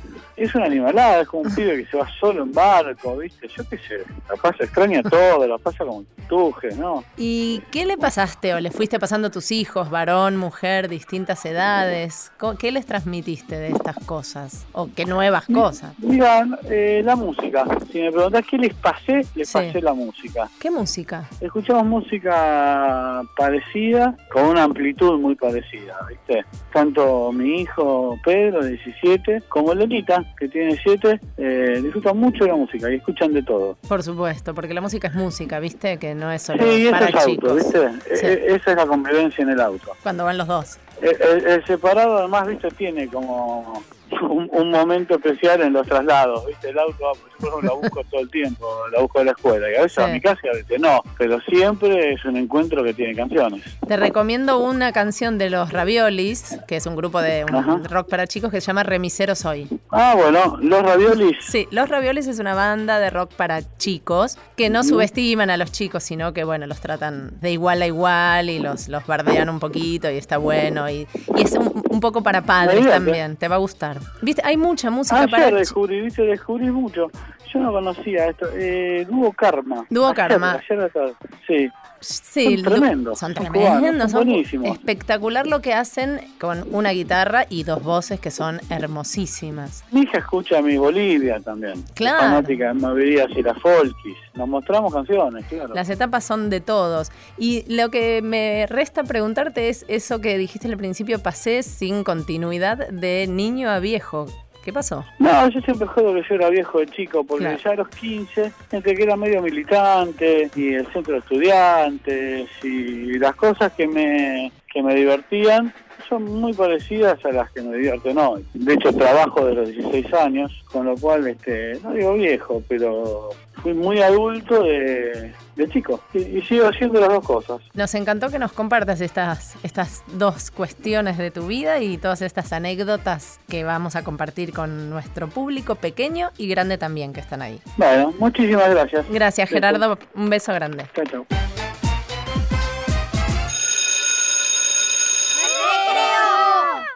es una animalada, es como un pibe que se va solo en barco, ¿viste? Yo qué sé, la pasa, extraña todo, la pasa como tuje, ¿no? ¿Y qué le pasaste o le fuiste pasando a tus hijos, varón, mujer, distintas edades? ¿Qué les transmitiste de estas cosas? ¿O qué nuevas cosas? Mira, eh, la música. Si me preguntás qué les pasé, les Sí. pasé la música. ¿Qué música? Escuchamos música parecida, con una amplitud muy parecida, ¿viste? Tanto mi hijo Pedro, de 17, como Lenita, que tiene 7, eh, disfrutan mucho de la música y escuchan de todo. Por supuesto, porque la música es música, ¿viste? Que no es solo Sí, eso para auto. ¿viste? Sí. E- e- esa es la convivencia en el auto. Cuando van los dos. El, el- el separado además, ¿viste? Tiene como un, un momento especial en los traslados, ¿viste? El auto, ah, pues, yo por ejemplo, la busco todo el tiempo, la busco de la escuela, y a veces Sí. a mi casa y a veces no, pero siempre es un encuentro que tiene canciones. Te recomiendo una canción de los Raviolis, que es un grupo de un rock para chicos que se llama Remisero Soy. Ah, bueno, los raviolis. Sí, Los Raviolis es una banda de rock para chicos que no subestiman a los chicos, sino que bueno, los tratan de igual a igual y los, los bardean un poquito y está bueno y, y es un, un poco para padres también, te va a gustar. Viste, hay mucha música Ayer para descubrí, viste, descubrí mucho. Yo no conocía esto. Eh, Dúo Karma. Dúo Ayer- Karma. ayer a la tarde. sí. Sí, son tremendos. Son cubanos, tremendos, son buenísimos. espectacular lo que hacen con una guitarra y dos voces que son hermosísimas. Mi hija escucha a mi Bolivia también. Claro. Fanática de Maverías y la Folkis. Nos mostramos canciones, claro. Las etapas son de todos. Y lo que me resta preguntarte es eso que dijiste al principio, pasé sin continuidad de niño a viejo. ¿Qué pasó? No, yo siempre juego que yo era viejo de chico, porque Claro. ya a los 15, entre que era medio militante, y el centro de estudiantes, y las cosas que me, que me divertían, son muy parecidas a las que me divierten hoy. De hecho, trabajo de los 16 años, con lo cual, este, no digo viejo, pero fui muy adulto de, de chico. Y, y sigo haciendo las dos cosas. Nos encantó que nos compartas estas, estas dos cuestiones de tu vida y todas estas anécdotas que vamos a compartir con nuestro público pequeño y grande también que están ahí. Bueno, muchísimas gracias. Gracias Gerardo, un beso grande. Chao, chao.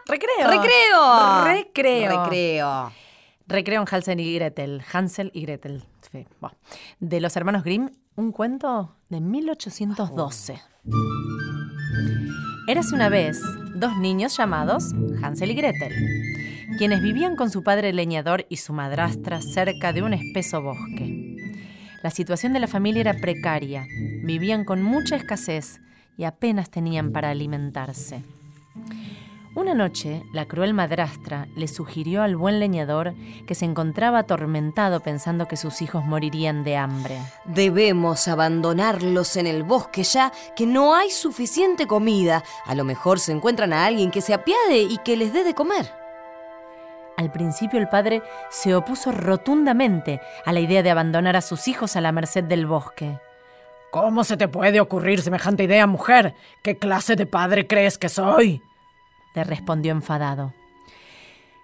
Recreo. ¡Recreo! Recreo. Recreo. Recreo en Hansel y Gretel. Hansel y Gretel. De los hermanos Grimm, un cuento de 1812. Érase una vez dos niños llamados Hansel y Gretel, quienes vivían con su padre leñador y su madrastra cerca de un espeso bosque. La situación de la familia era precaria, vivían con mucha escasez y apenas tenían para alimentarse. Una noche, la cruel madrastra le sugirió al buen leñador que se encontraba atormentado pensando que sus hijos morirían de hambre. Debemos abandonarlos en el bosque ya que no hay suficiente comida. A lo mejor se encuentran a alguien que se apiade y que les dé de comer. Al principio el padre se opuso rotundamente a la idea de abandonar a sus hijos a la merced del bosque. ¿Cómo se te puede ocurrir semejante idea, mujer? ¿Qué clase de padre crees que soy? Le respondió enfadado.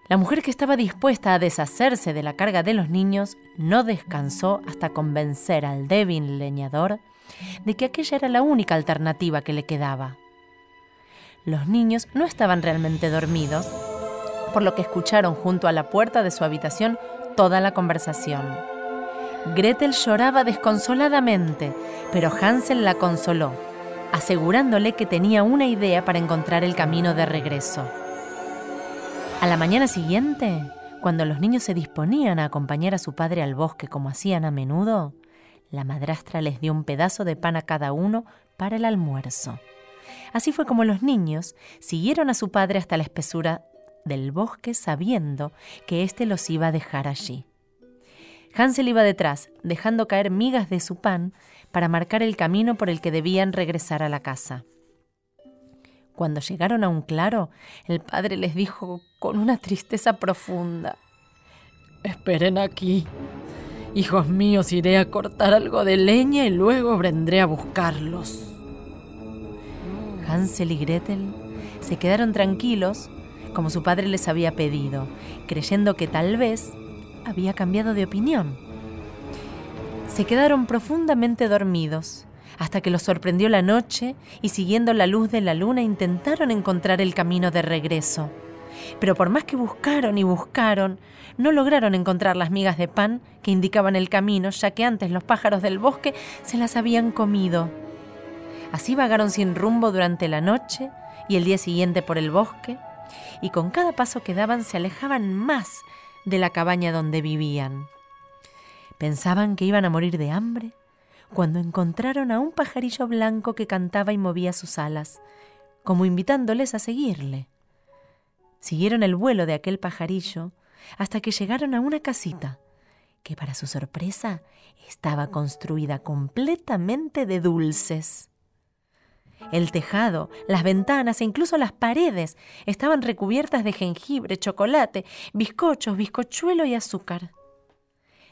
La mujer que estaba dispuesta a deshacerse de la carga de los niños no descansó hasta convencer al débil leñador de que aquella era la única alternativa que le quedaba. Los niños no estaban realmente dormidos, por lo que escucharon junto a la puerta de su habitación toda la conversación. Gretel lloraba desconsoladamente, pero Hansel la consoló, asegurándole que tenía una idea para encontrar el camino de regreso. A la mañana siguiente, cuando los niños se disponían a acompañar a su padre al bosque como hacían a menudo, la madrastra les dio un pedazo de pan a cada uno para el almuerzo. Así fue como los niños siguieron a su padre hasta la espesura del bosque sabiendo que éste los iba a dejar allí. Hansel iba detrás, dejando caer migas de su pan para marcar el camino por el que debían regresar a la casa. Cuando llegaron a un claro, el padre les dijo con una tristeza profunda. Esperen aquí. Hijos míos, iré a cortar algo de leña y luego vendré a buscarlos. Hansel y Gretel se quedaron tranquilos como su padre les había pedido, creyendo que tal vez había cambiado de opinión. Se quedaron profundamente dormidos hasta que los sorprendió la noche y siguiendo la luz de la luna intentaron encontrar el camino de regreso. Pero por más que buscaron y buscaron, no lograron encontrar las migas de pan que indicaban el camino, ya que antes los pájaros del bosque se las habían comido. Así vagaron sin rumbo durante la noche y el día siguiente por el bosque, y con cada paso que daban se alejaban más de la cabaña donde vivían. Pensaban que iban a morir de hambre cuando encontraron a un pajarillo blanco que cantaba y movía sus alas, como invitándoles a seguirle. Siguieron el vuelo de aquel pajarillo hasta que llegaron a una casita que para su sorpresa estaba construida completamente de dulces. El tejado, las ventanas e incluso las paredes estaban recubiertas de jengibre, chocolate, bizcochos, bizcochuelo y azúcar.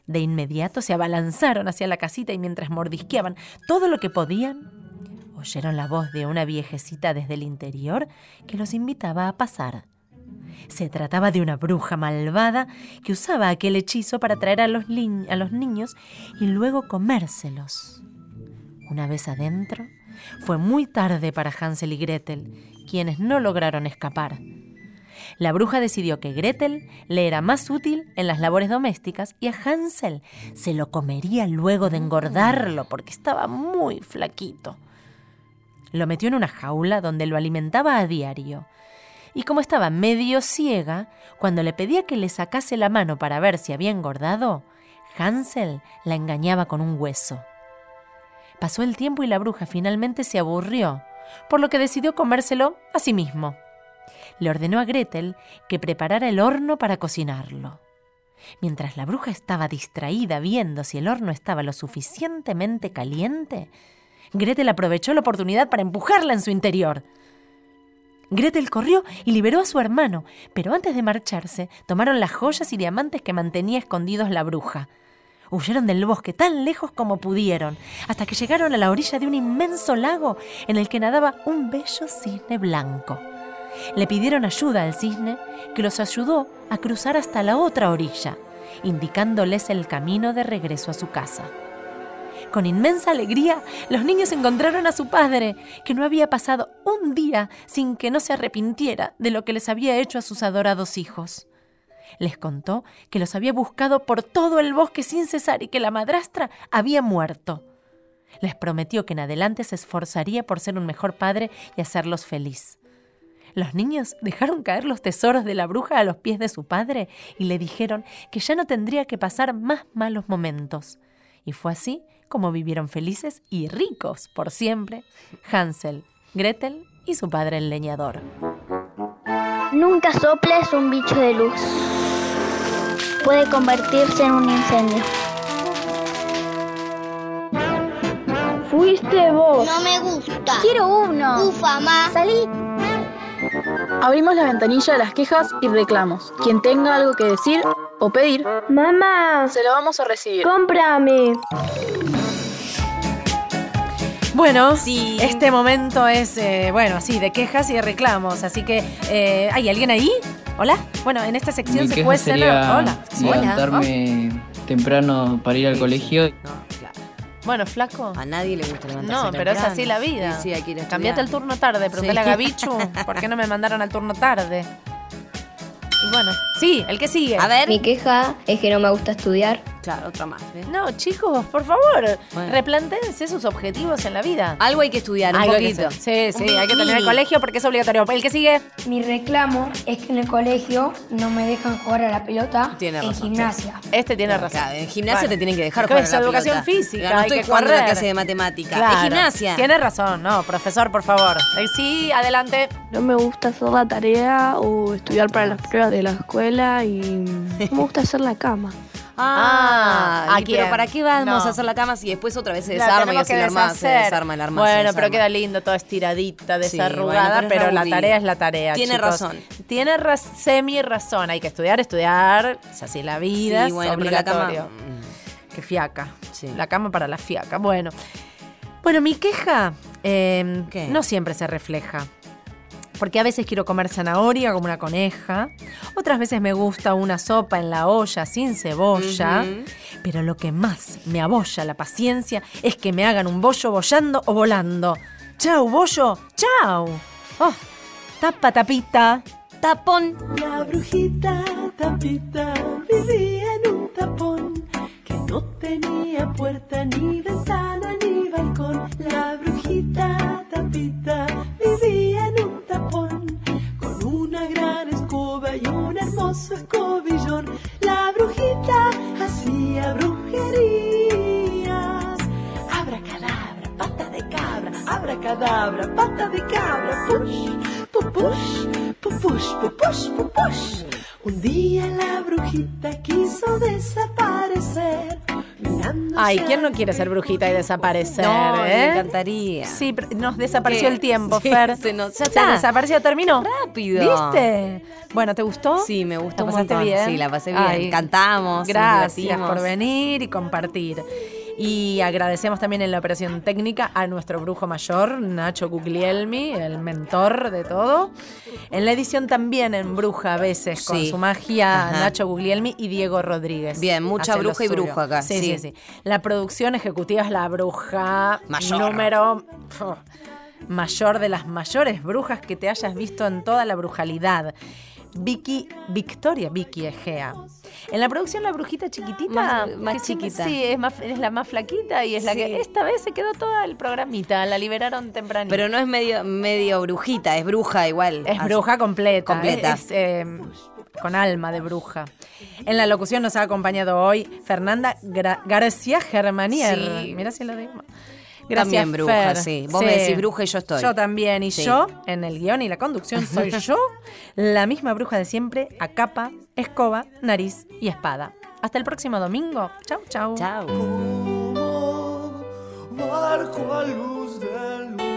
De inmediato se abalanzaron hacia la casita y mientras mordisqueaban todo lo que podían, oyeron la voz de una viejecita desde el interior que los invitaba a pasar. Se trataba de una bruja malvada que usaba aquel hechizo para traer a los, a los niños y luego comérselos. Una vez adentro, fue muy tarde para Hansel y Gretel, quienes no lograron escapar. La bruja decidió que Gretel le era más útil en las labores domésticas y a Hansel se lo comería luego de engordarlo porque estaba muy flaquito. Lo metió en una jaula donde lo alimentaba a diario. Y como estaba medio ciega, cuando le pedía que le sacase la mano para ver si había engordado, Hansel la engañaba con un hueso. Pasó el tiempo y la bruja finalmente se aburrió, por lo que decidió comérselo a sí mismo. Le ordenó a Gretel que preparara el horno para cocinarlo. Mientras la bruja estaba distraída viendo si el horno estaba lo suficientemente caliente, Gretel aprovechó la oportunidad para empujarla en su interior. Gretel corrió y liberó a su hermano, pero antes de marcharse, tomaron las joyas y diamantes que mantenía escondidos la bruja. Huyeron del bosque tan lejos como pudieron, hasta que llegaron a la orilla de un inmenso lago en el que nadaba un bello cisne blanco. Le pidieron ayuda al cisne, que los ayudó a cruzar hasta la otra orilla, indicándoles el camino de regreso a su casa. Con inmensa alegría, los niños encontraron a su padre, que no había pasado un día sin que no se arrepintiera de lo que les había hecho a sus adorados hijos. Les contó que los había buscado por todo el bosque sin cesar y que la madrastra había muerto. Les prometió que en adelante se esforzaría por ser un mejor padre y hacerlos feliz. Los niños dejaron caer los tesoros de la bruja a los pies de su padre y le dijeron que ya no tendría que pasar más malos momentos. Y fue así como vivieron felices y ricos por siempre Hansel, Gretel y su padre el leñador. Nunca soples un bicho de luz. Puede convertirse en un incendio. Fuiste vos. No me gusta. Quiero uno. Ufa, ma. Salí. Abrimos la ventanilla de las quejas y reclamos. Quien tenga algo que decir o pedir, Mamá, se lo vamos a recibir. cómprame. Bueno, este momento es, eh, bueno, así, de quejas y de reclamos. Así que, eh, ¿hay alguien ahí? Hola. Bueno, en esta sección Mi se puede ser. sería Hola. levantarme temprano para ir al colegio. Bueno, flaco. A nadie le gusta levantarse No, pero es así la vida. Sí, a Cambiate al estudiar. turno tarde, preguntale Sí. a Gabichu por qué no me mandaron al turno tarde. Y bueno, sí, el que sigue. A ver. Mi queja es que no me gusta estudiar. Claro, otra más. ¿ves? No, chicos, por favor, Bueno. replantéense sus objetivos en la vida. Algo hay que estudiar, un Algo hay poquito. Sí, sí, hay que tener el colegio porque es obligatorio. El que sigue. Mi reclamo es que en el colegio no me dejan jugar a la pelota Tiene en razón, gimnasia. Este tiene razón. Claro, en gimnasia Bueno. te tienen que dejar ¿Qué jugar es a la educación pelota. física? No hay estoy que jugando la clase de matemática. Claro. Es gimnasia. Tiene razón, no, profesor, por favor. Eh, Sí, adelante. No me gusta hacer la tarea o estudiar para las pruebas de la escuela y no me gusta hacer la cama. Ah, Ah, y ¿a pero? ¿para qué vamos No. a hacer la cama si después otra vez se desarma y así que la arma se desarma el arma? Bueno, pero queda lindo, toda estiradita, Sí, desarrugada, bueno, pero la tarea es la tarea. Tiene chicos. razón. Tiene raz- semi razón. Hay que estudiar, estudiar. Es así la vida, Sí, bueno, pero la cama- obligatorio. Qué fiaca. La cama para la fiaca. Bueno. Bueno, mi queja eh, no siempre se refleja. Porque a veces quiero comer zanahoria como una coneja. Otras veces me gusta una sopa en la olla sin cebolla. Pero lo que más me abolla la paciencia es que me hagan un bollo bollando o volando. ¡Chau, bollo! ¡Chau! ¡Oh! ¡Tapa, tapita! ¡Tapón! La brujita tapita vivía en un tapón que no tenía puerta ni ventana ni balcón. La brujita hermoso escobillón. La brujita hacía brujerías. Abracadabra, pata de cabra, abracadabra, pata de cabra, push, pupush, pupush, pupush, pupush. Un día la brujita quiso desaparecer. Ay, ¿quién no quiere ser brujita y desaparecer? No, eh? me encantaría. Sí, pero nos desapareció ¿Qué? el tiempo, Sí, Fer. se nos- ya Se está. desapareció, terminó. Rápido. ¿Viste? Bueno, ¿te gustó? Sí, me gustó ¿La pasaste montón. bien? Sí, la pasé bien. Cantamos, nos Gracias por venir y compartir. Y agradecemos también en la operación técnica a nuestro brujo mayor, Nacho Guglielmi, el mentor de todo. En la edición también en Bruja a veces, con Sí. su magia, Ajá. Nacho Guglielmi y Diego Rodríguez. Bien, mucha bruja y brujo acá, Sí, sí. sí, sí. La producción ejecutiva es la bruja Mayor. número mayor de las mayores brujas que te hayas visto en toda la brujalidad. Vicky, Victoria Vicky Egea. En la producción la brujita chiquitita, Más- más chiquita. Sí, es, más, es la más flaquita y es la Sí. que esta vez se quedó toda el programita, la liberaron tempranito. Pero no es medio, medio brujita, es bruja igual. Es bruja completa. Completa. Es, eh, con alma de bruja. En la locución nos ha acompañado hoy Fernanda Gra- García Germanier. Sí. Mira si lo digo. También bruja, Fer. sí. Vos me decís bruja y yo estoy. Yo también. Y Sí. yo, en el guion y la conducción, soy yo, la misma bruja de siempre, a capa, escoba, nariz y espada. Hasta el próximo domingo. Chau, chau. Chau. barco a luz de luna.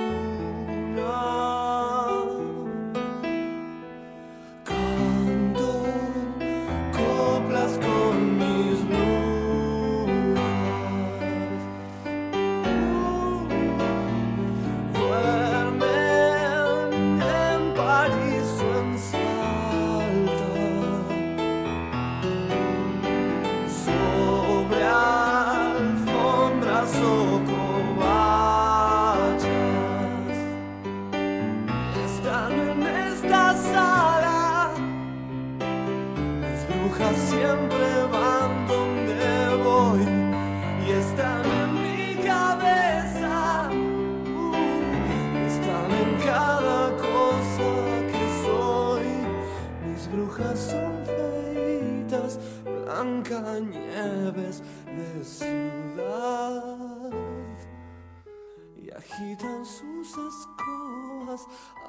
agitan sus escobas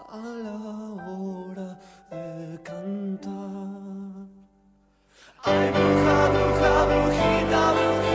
a la hora de cantar. Ay, bruja, bruja, brujita, bruja.